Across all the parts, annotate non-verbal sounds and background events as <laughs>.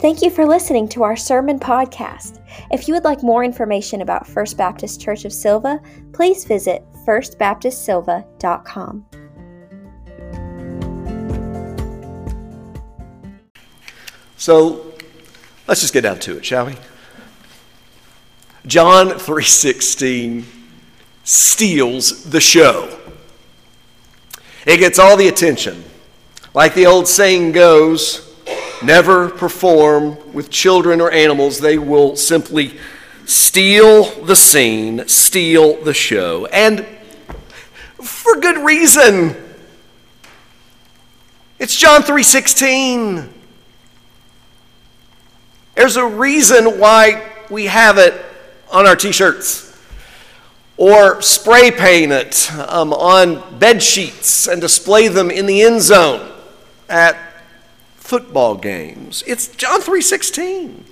Thank you for listening to our sermon podcast. If you would like more information about First Baptist Church of Sylva, please visit firstbaptistsylva.com. So let's just get down to it, shall we? John 3:16 steals the show. It gets all the attention. Like the old saying goes, never perform with children or animals. They will simply steal the scene, steal the show. And for good reason. It's John 3:16. There's a reason why we have it on our t-shirts or spray paint it um, on bed sheets and display them in the end zone at football games. It's John 3:16.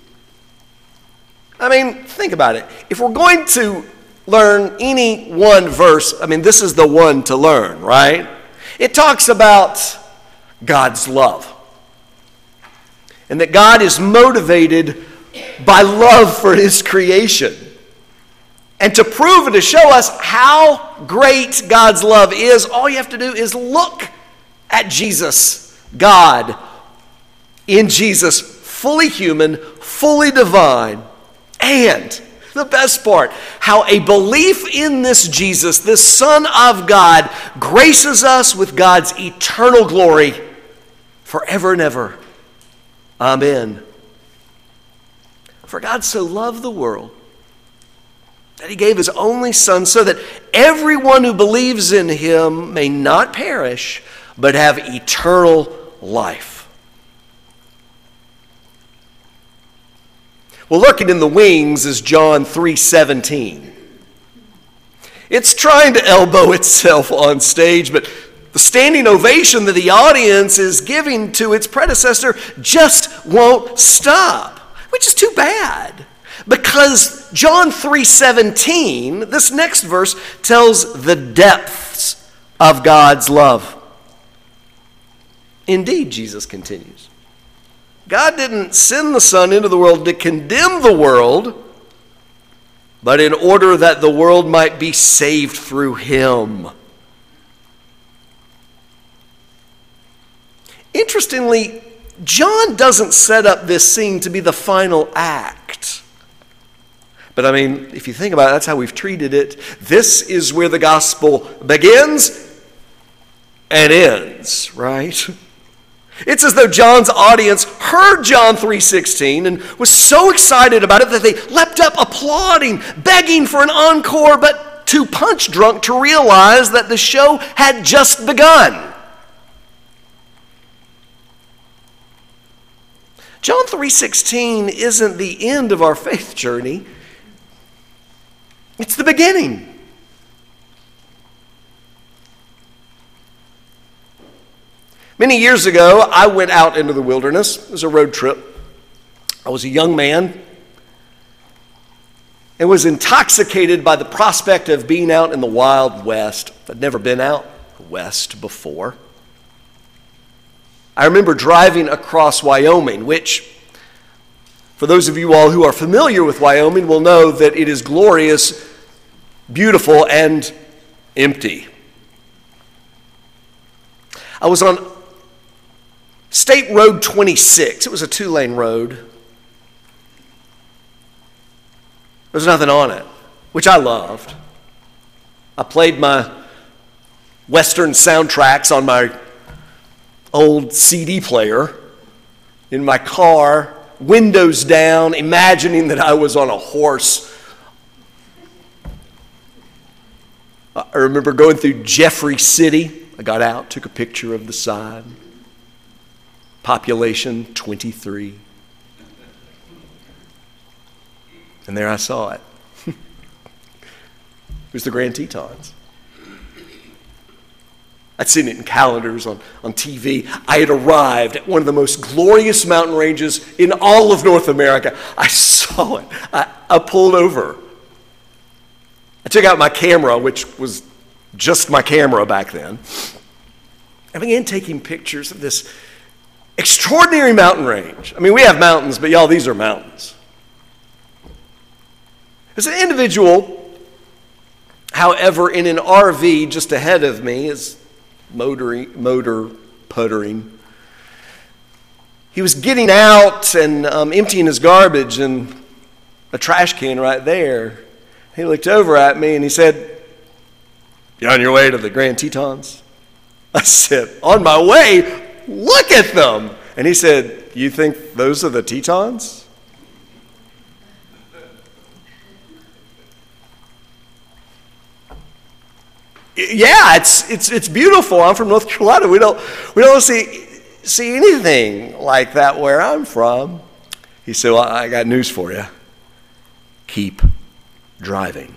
I mean, think about it. If we're going to learn any one verse, I mean, this is the one to learn, right? It talks about God's love. And that God is motivated by love for his creation. And to prove and to show us how great God's love is, all you have to do is look at Jesus, God, in Jesus, fully human, fully divine, and the best part, how a belief in this Jesus, this Son of God, graces us with God's eternal glory forever and ever. Amen. For God so loved the world that he gave his only Son so that everyone who believes in him may not perish, but have eternal life. Well, lurking in the wings is John 3:17. It's trying to elbow itself on stage, but the standing ovation that the audience is giving to its predecessor just won't stop, which is too bad. Because John 3:17, this next verse tells the depths of God's love. Indeed, Jesus continues. God didn't send the Son into the world to condemn the world, but in order that the world might be saved through him. Interestingly, John doesn't set up this scene to be the final act. But I mean, if you think about it, that's how we've treated it. This is where the gospel begins and ends, right? <laughs> It's as though John's audience heard John 3:16 and was so excited about it that they leapt up applauding, begging for an encore, but too punch drunk to realize that the show had just begun. John 3:16 isn't the end of our faith journey. It's the beginning. Many years ago, I went out into the wilderness. It was a road trip. I was a young man and was intoxicated by the prospect of being out in the Wild West. I'd never been out west before. I remember driving across Wyoming, which, for those of you all who are familiar with Wyoming, will know that it is glorious, beautiful, and empty. I was on State Road 26, it was a two lane road. There's nothing on it, which I loved. I played my Western soundtracks on my old CD player in my car, windows down, imagining that I was on a horse. I remember going through Jeffrey City. I got out, took a picture of the sign population 23. And there I saw it. <laughs> it was the Grand Tetons. I'd seen it in calendars on, on TV. I had arrived at one of the most glorious mountain ranges in all of North America. I saw it. I, I pulled over. I took out my camera, which was just my camera back then. I began taking pictures of this extraordinary mountain range. I mean, we have mountains, but y'all, these are mountains. As an individual, however, in an RV just ahead of me is motoring, motor puttering. He was getting out and um, emptying his garbage in a trash can right there. He looked over at me and he said, You on your way to the Grand Tetons? I said, On my way? Look at them. And he said, You think those are the Tetons? yeah, it's, it's, it's beautiful. I'm from North Carolina. We don't, we don't see, see anything like that where I'm from. He said, Well, I got news for you. Keep driving.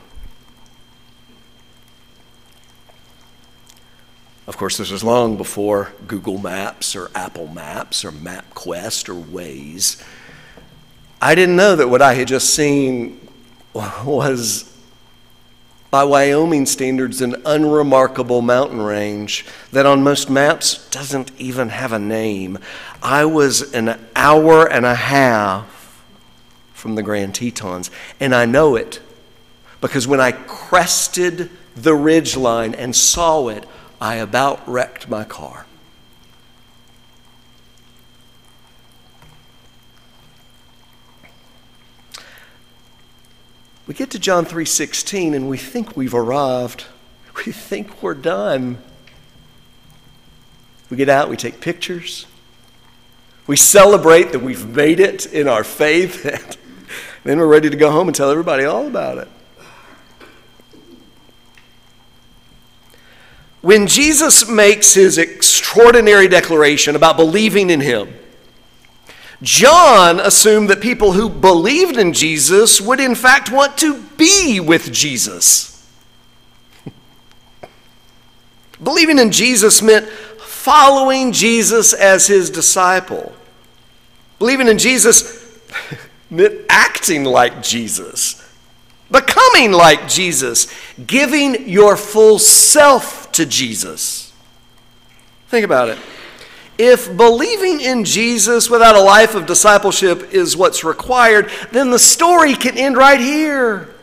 Of course, this was long before Google Maps or Apple Maps or MapQuest or Waze. I didn't know that what I had just seen <laughs> was by Wyoming standards, an unremarkable mountain range that on most maps doesn't even have a name. I was an hour and a half from the Grand Tetons, and I know it because when I crested the ridge line and saw it, I about wrecked my car. We get to John 3:16 and we think we've arrived. <laughs> We think we're done. We get out, we take pictures. We celebrate that we've made it in our faith. <laughs> And then we're ready to go home and tell everybody all about it. When Jesus makes his extraordinary declaration about believing in him, John assumed that people who believed in Jesus would, in fact, want to be with Jesus. <laughs> Believing in Jesus meant following Jesus as his disciple. Believing in Jesus <laughs> meant acting like Jesus, becoming like Jesus, giving your full self to Jesus. Think about it. If believing in Jesus without a life of discipleship is what's required, then the story can end right here.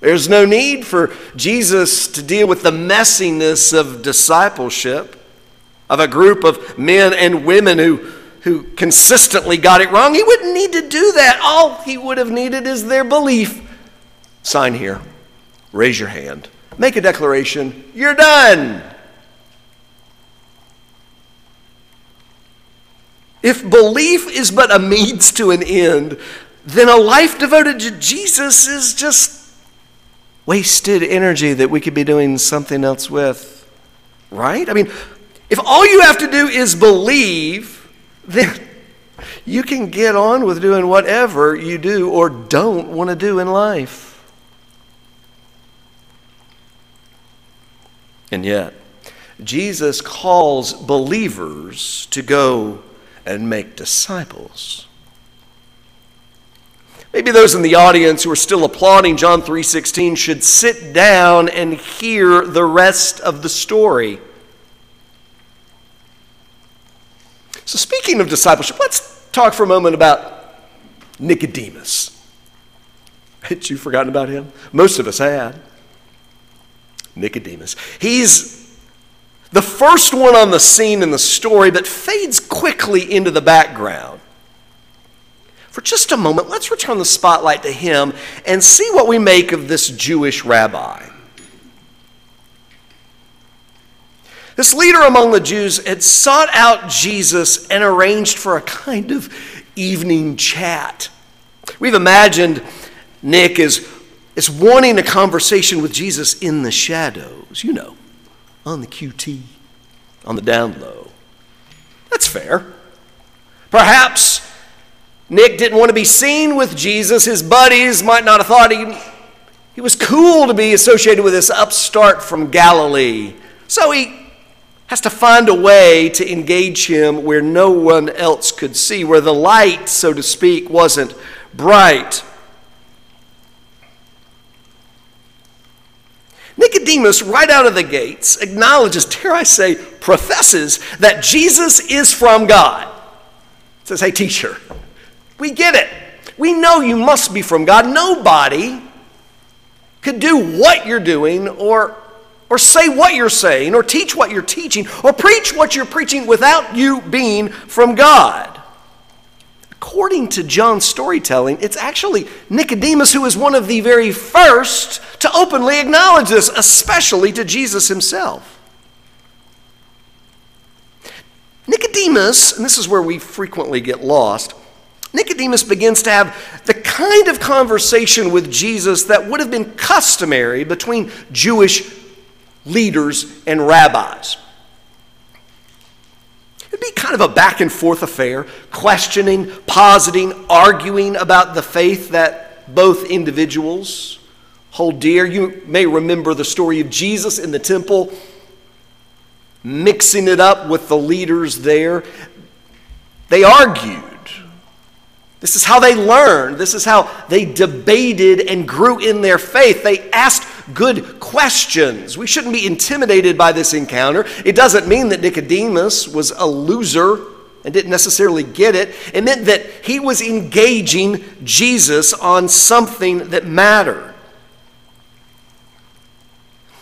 There's no need for Jesus to deal with the messiness of discipleship, of a group of men and women who, who consistently got it wrong. He wouldn't need to do that. All he would have needed is their belief. Sign here, raise your hand, make a declaration, you're done. If belief is but a means to an end, then a life devoted to Jesus is just wasted energy that we could be doing something else with. Right? I mean, if all you have to do is believe, then you can get on with doing whatever you do or don't want to do in life. And yet, Jesus calls believers to go and make disciples. Maybe those in the audience who are still applauding John 3:16 should sit down and hear the rest of the story. So speaking of discipleship, let's talk for a moment about Nicodemus. <laughs> Had you forgotten about him? Most of us had. Nicodemus. He's the first one on the scene in the story, but fades quickly into the background. For just a moment, let's return the spotlight to him and see what we make of this Jewish rabbi. This leader among the Jews had sought out Jesus and arranged for a kind of evening chat. We've imagined Nick as, as wanting a conversation with Jesus in the shadows, you know on the QT, on the down low. That's fair. Perhaps Nick didn't want to be seen with Jesus. His buddies might not have thought he, he was cool to be associated with this upstart from Galilee. So he has to find a way to engage him where no one else could see, where the light, so to speak, wasn't bright. Nicodemus, right out of the gates, acknowledges, dare I say, professes that Jesus is from God. Says, hey, teacher, we get it. We know you must be from God. Nobody could do what you're doing or, or say what you're saying or teach what you're teaching or preach what you're preaching without you being from God. According to John's storytelling, it's actually Nicodemus who is one of the very first to openly acknowledge this, especially to Jesus himself. Nicodemus, and this is where we frequently get lost, Nicodemus begins to have the kind of conversation with Jesus that would have been customary between Jewish leaders and rabbis. It'd be kind of a back and forth affair, questioning, positing, arguing about the faith that both individuals hold dear. You may remember the story of Jesus in the temple, mixing it up with the leaders there. They argued. This is how they learned. This is how they debated and grew in their faith. They asked good questions. We shouldn't be intimidated by this encounter. It doesn't mean that Nicodemus was a loser and didn't necessarily get it. It meant that he was engaging Jesus on something that mattered.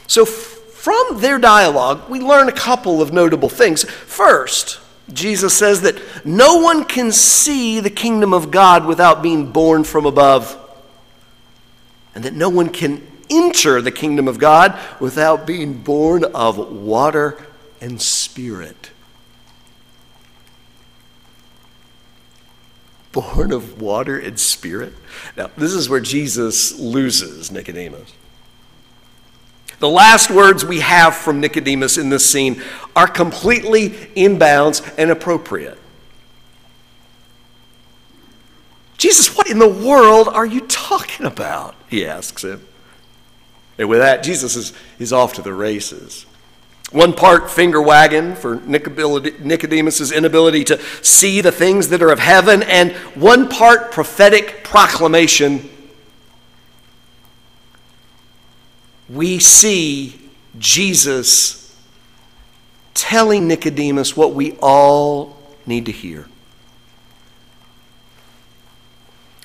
So, from their dialogue, we learn a couple of notable things. First, Jesus says that no one can see the kingdom of God without being born from above, and that no one can enter the kingdom of God without being born of water and spirit. Born of water and spirit? Now, this is where Jesus loses Nicodemus. The last words we have from Nicodemus in this scene are completely in bounds and appropriate. Jesus, what in the world are you talking about? He asks him. And with that, Jesus is, is off to the races. One part finger wagging for Nicodemus' inability to see the things that are of heaven, and one part prophetic proclamation. We see Jesus telling Nicodemus what we all need to hear.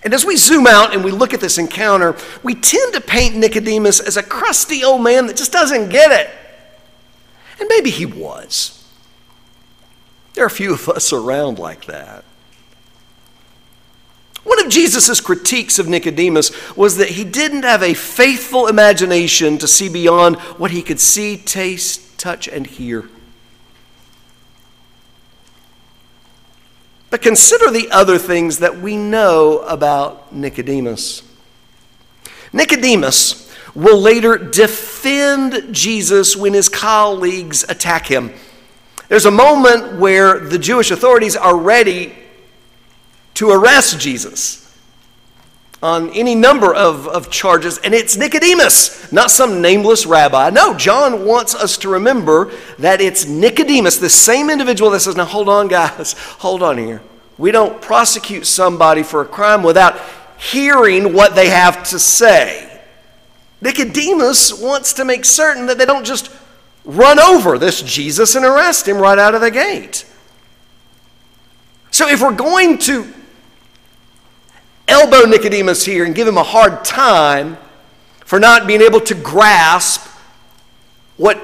And as we zoom out and we look at this encounter, we tend to paint Nicodemus as a crusty old man that just doesn't get it. And maybe he was. There are a few of us around like that. One of Jesus' critiques of Nicodemus was that he didn't have a faithful imagination to see beyond what he could see, taste, touch, and hear. But consider the other things that we know about Nicodemus. Nicodemus will later defend Jesus when his colleagues attack him. There's a moment where the Jewish authorities are ready to arrest Jesus on any number of, of charges, and it's Nicodemus, not some nameless rabbi. No, John wants us to remember that it's Nicodemus, the same individual that says, Now hold on, guys, hold on here. We don't prosecute somebody for a crime without hearing what they have to say. Nicodemus wants to make certain that they don't just run over this Jesus and arrest him right out of the gate. So if we're going to elbow Nicodemus here and give him a hard time for not being able to grasp what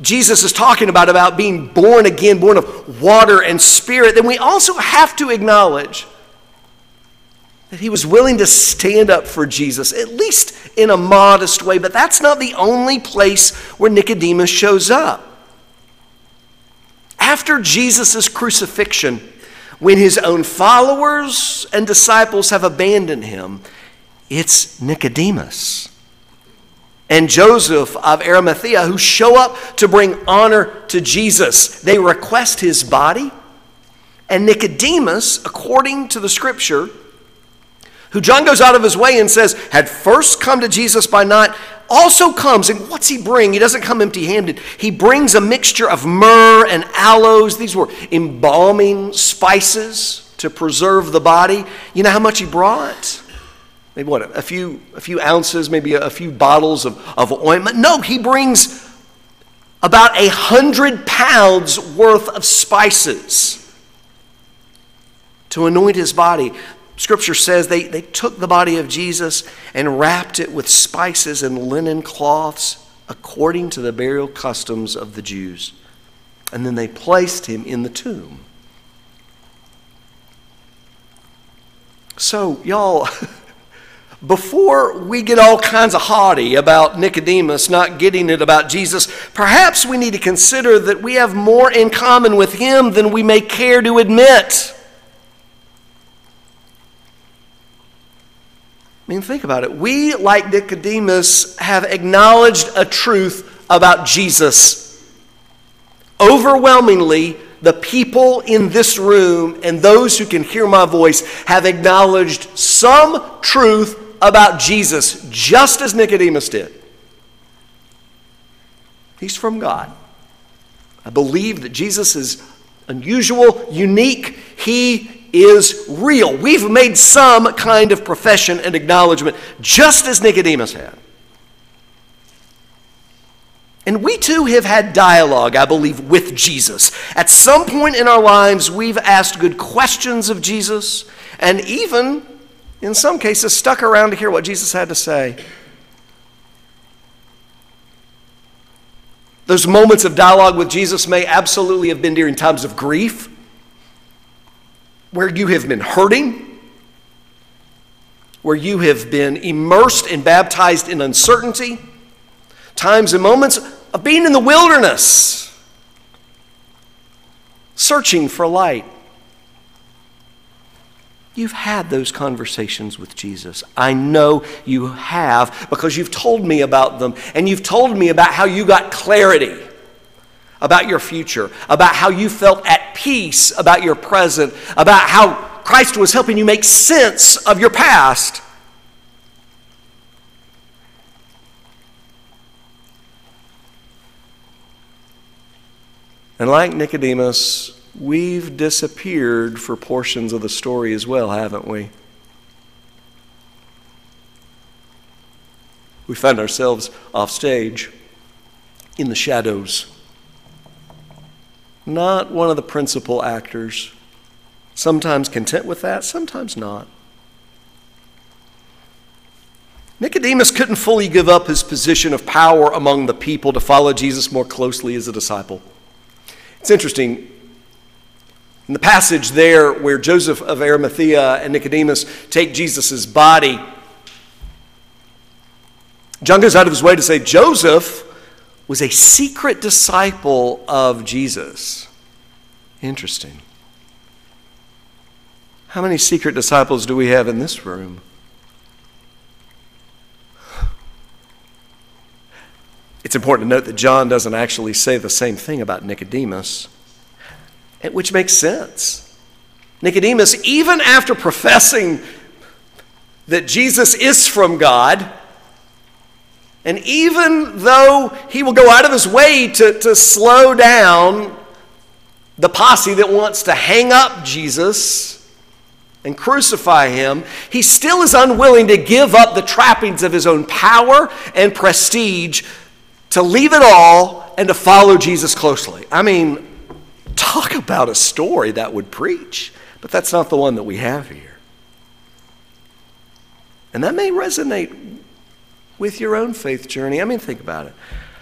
Jesus is talking about, about being born again, born of water and spirit, then we also have to acknowledge that he was willing to stand up for Jesus, at least in a modest way, but that's not the only place where Nicodemus shows up. After Jesus' crucifixion, when his own followers and disciples have abandoned him, it's Nicodemus and Joseph of Arimathea who show up to bring honor to Jesus. They request his body. And Nicodemus, according to the scripture, who John goes out of his way and says had first come to Jesus by night, also comes. And what's he bring? He doesn't come empty handed. He brings a mixture of myrrh and aloes. These were embalming spices to preserve the body. You know how much he brought? maybe what, a few, a few ounces, maybe a, a few bottles of, of ointment. No, he brings about a hundred pounds worth of spices to anoint his body. Scripture says they, they took the body of Jesus and wrapped it with spices and linen cloths according to the burial customs of the Jews. And then they placed him in the tomb. So, y'all, <laughs> before we get all kinds of haughty about Nicodemus not getting it about Jesus, perhaps we need to consider that we have more in common with him than we may care to admit. I mean, think about it. We, like Nicodemus, have acknowledged a truth about Jesus. Overwhelmingly, the people in this room and those who can hear my voice have acknowledged some truth about Jesus, just as Nicodemus did. He's from God. I believe that Jesus is unusual, unique. He is real. We've made some kind of profession and acknowledgement, just as Nicodemus had. And we too have had dialogue, I believe, with Jesus. At some point in our lives, we've asked good questions of Jesus, and even, in some cases, stuck around to hear what Jesus had to say. Those moments of dialogue with Jesus may absolutely have been during times of grief where you have been hurting, where you have been immersed and baptized in uncertainty, times and moments of being in the wilderness, searching for light. You've had those conversations with Jesus. I know you have because you've told me about them and you've told me about how you got clarity about your future, about how you felt at peace about your present, about how Christ was helping you make sense of your past. And like Nicodemus, we've disappeared for portions of the story as well, haven't we? We find ourselves off stage in the shadows not one of the principal actors. Sometimes content with that, sometimes not. Nicodemus couldn't fully give up his position of power among the people to follow Jesus more closely as a disciple. It's interesting. In the passage there where Joseph of Arimathea and Nicodemus take Jesus' body, John goes out of his way to say Joseph was a secret disciple of Jesus. Interesting. How many secret disciples do we have in this room? It's important to note that John doesn't actually say the same thing about Nicodemus, which makes sense. Nicodemus, even after professing that Jesus is from God, and even though he will go out of his way to, to slow down the posse that wants to hang up Jesus and crucify him, he still is unwilling to give up the trappings of his own power and prestige to leave it all and to follow Jesus closely. I mean, talk about a story that would preach, but that's not the one that we have here. And that may resonate with your own faith journey. I mean, think about it.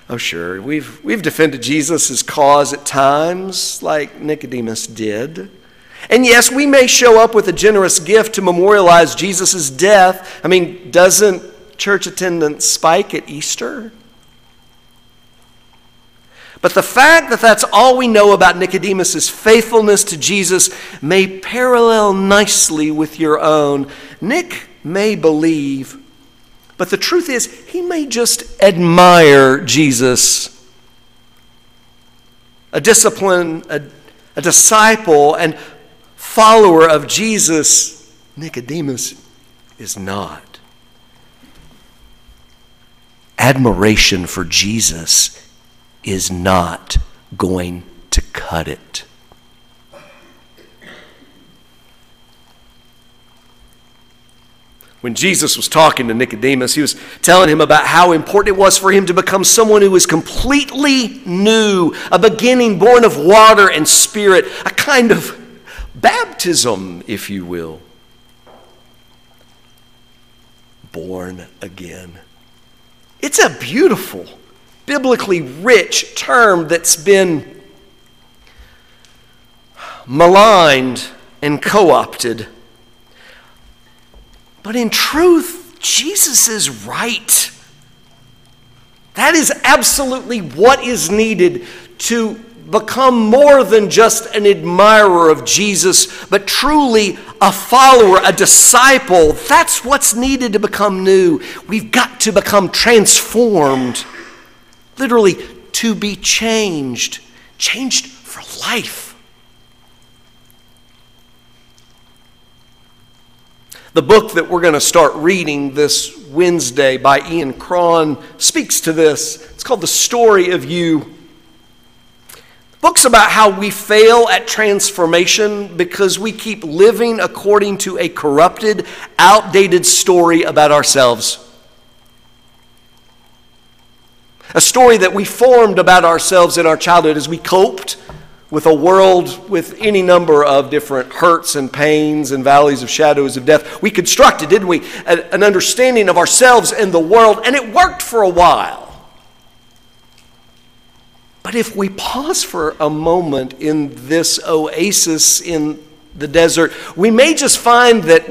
Oh, sure, we've, we've defended Jesus' cause at times, like Nicodemus did. And yes, we may show up with a generous gift to memorialize Jesus' death. I mean, doesn't church attendance spike at Easter? But the fact that that's all we know about Nicodemus' faithfulness to Jesus may parallel nicely with your own. Nick may believe but the truth is, he may just admire Jesus. A discipline, a, a disciple, and follower of Jesus, Nicodemus is not. Admiration for Jesus is not going to cut it. When Jesus was talking to Nicodemus, he was telling him about how important it was for him to become someone who was completely new, a beginning born of water and spirit, a kind of baptism, if you will. Born again. It's a beautiful, biblically rich term that's been maligned and co opted but in truth, Jesus is right. That is absolutely what is needed to become more than just an admirer of Jesus, but truly a follower, a disciple. That's what's needed to become new. We've got to become transformed, literally, to be changed, changed for life. The book that we're going to start reading this Wednesday by Ian Cron speaks to this. It's called The Story of You. The book's about how we fail at transformation because we keep living according to a corrupted, outdated story about ourselves. A story that we formed about ourselves in our childhood as we coped with a world with any number of different hurts and pains and valleys of shadows of death. We constructed, didn't we, an understanding of ourselves and the world, and it worked for a while. But if we pause for a moment in this oasis in the desert, we may just find that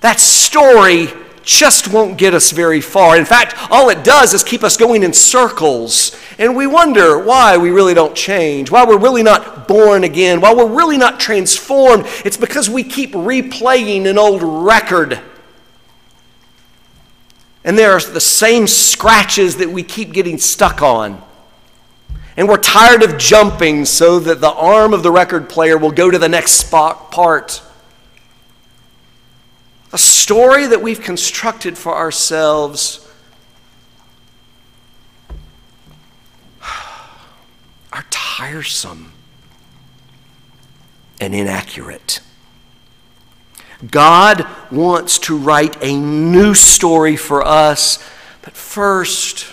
that story just won't get us very far. In fact, all it does is keep us going in circles. And we wonder why we really don't change, why we're really not born again, why we're really not transformed. It's because we keep replaying an old record. And there are the same scratches that we keep getting stuck on. And we're tired of jumping so that the arm of the record player will go to the next spot part a story that we've constructed for ourselves <sighs> are tiresome and inaccurate. God wants to write a new story for us, but first,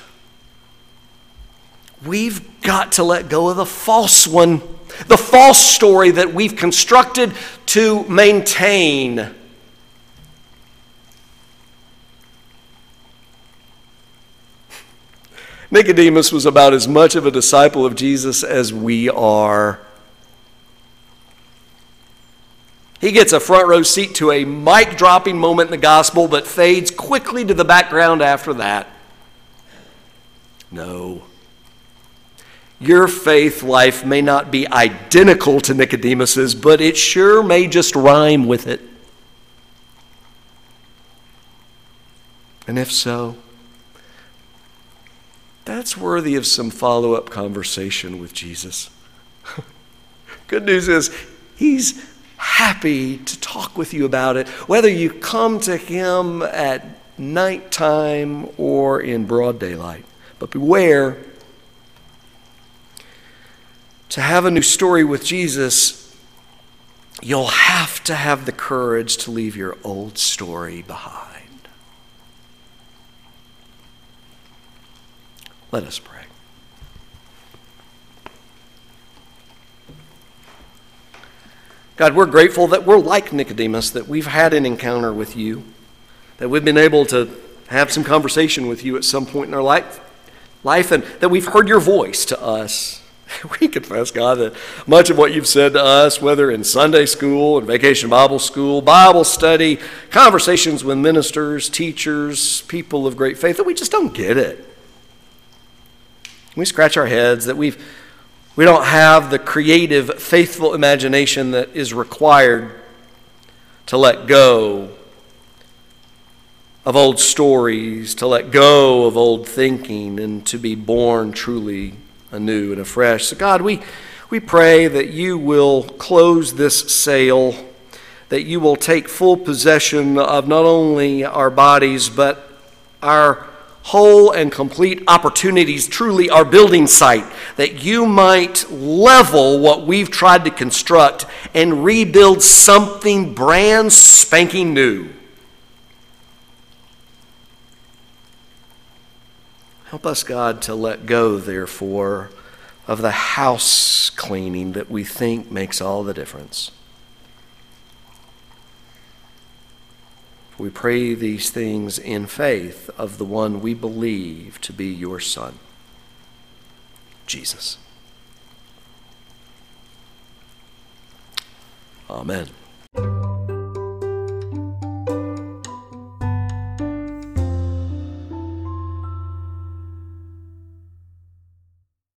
we've got to let go of the false one, the false story that we've constructed to maintain Nicodemus was about as much of a disciple of Jesus as we are. He gets a front row seat to a mic dropping moment in the gospel, but fades quickly to the background after that. No. Your faith life may not be identical to Nicodemus's, but it sure may just rhyme with it. And if so, that's worthy of some follow up conversation with Jesus. <laughs> Good news is, He's happy to talk with you about it, whether you come to Him at nighttime or in broad daylight. But beware to have a new story with Jesus, you'll have to have the courage to leave your old story behind. Let us pray. God, we're grateful that we're like Nicodemus, that we've had an encounter with you, that we've been able to have some conversation with you at some point in our life, life and that we've heard your voice to us. <laughs> We confess, God, that much of what you've said to us, whether in Sunday school and vacation Bible school, Bible study, conversations with ministers, teachers, people of great faith, that we just don't get it. We scratch our heads that we've, we don't have the creative, faithful imagination that is required to let go of old stories, to let go of old thinking, and to be born truly anew and afresh. So, God, we, we pray that you will close this sale, that you will take full possession of not only our bodies, but our whole and complete opportunities truly are building site, that you might level what we've tried to construct and rebuild something brand spanking new. Help us, God, to let go, therefore, of the house cleaning that we think makes all the difference. We pray these things in faith of the one we believe to be your Son, Jesus. Amen.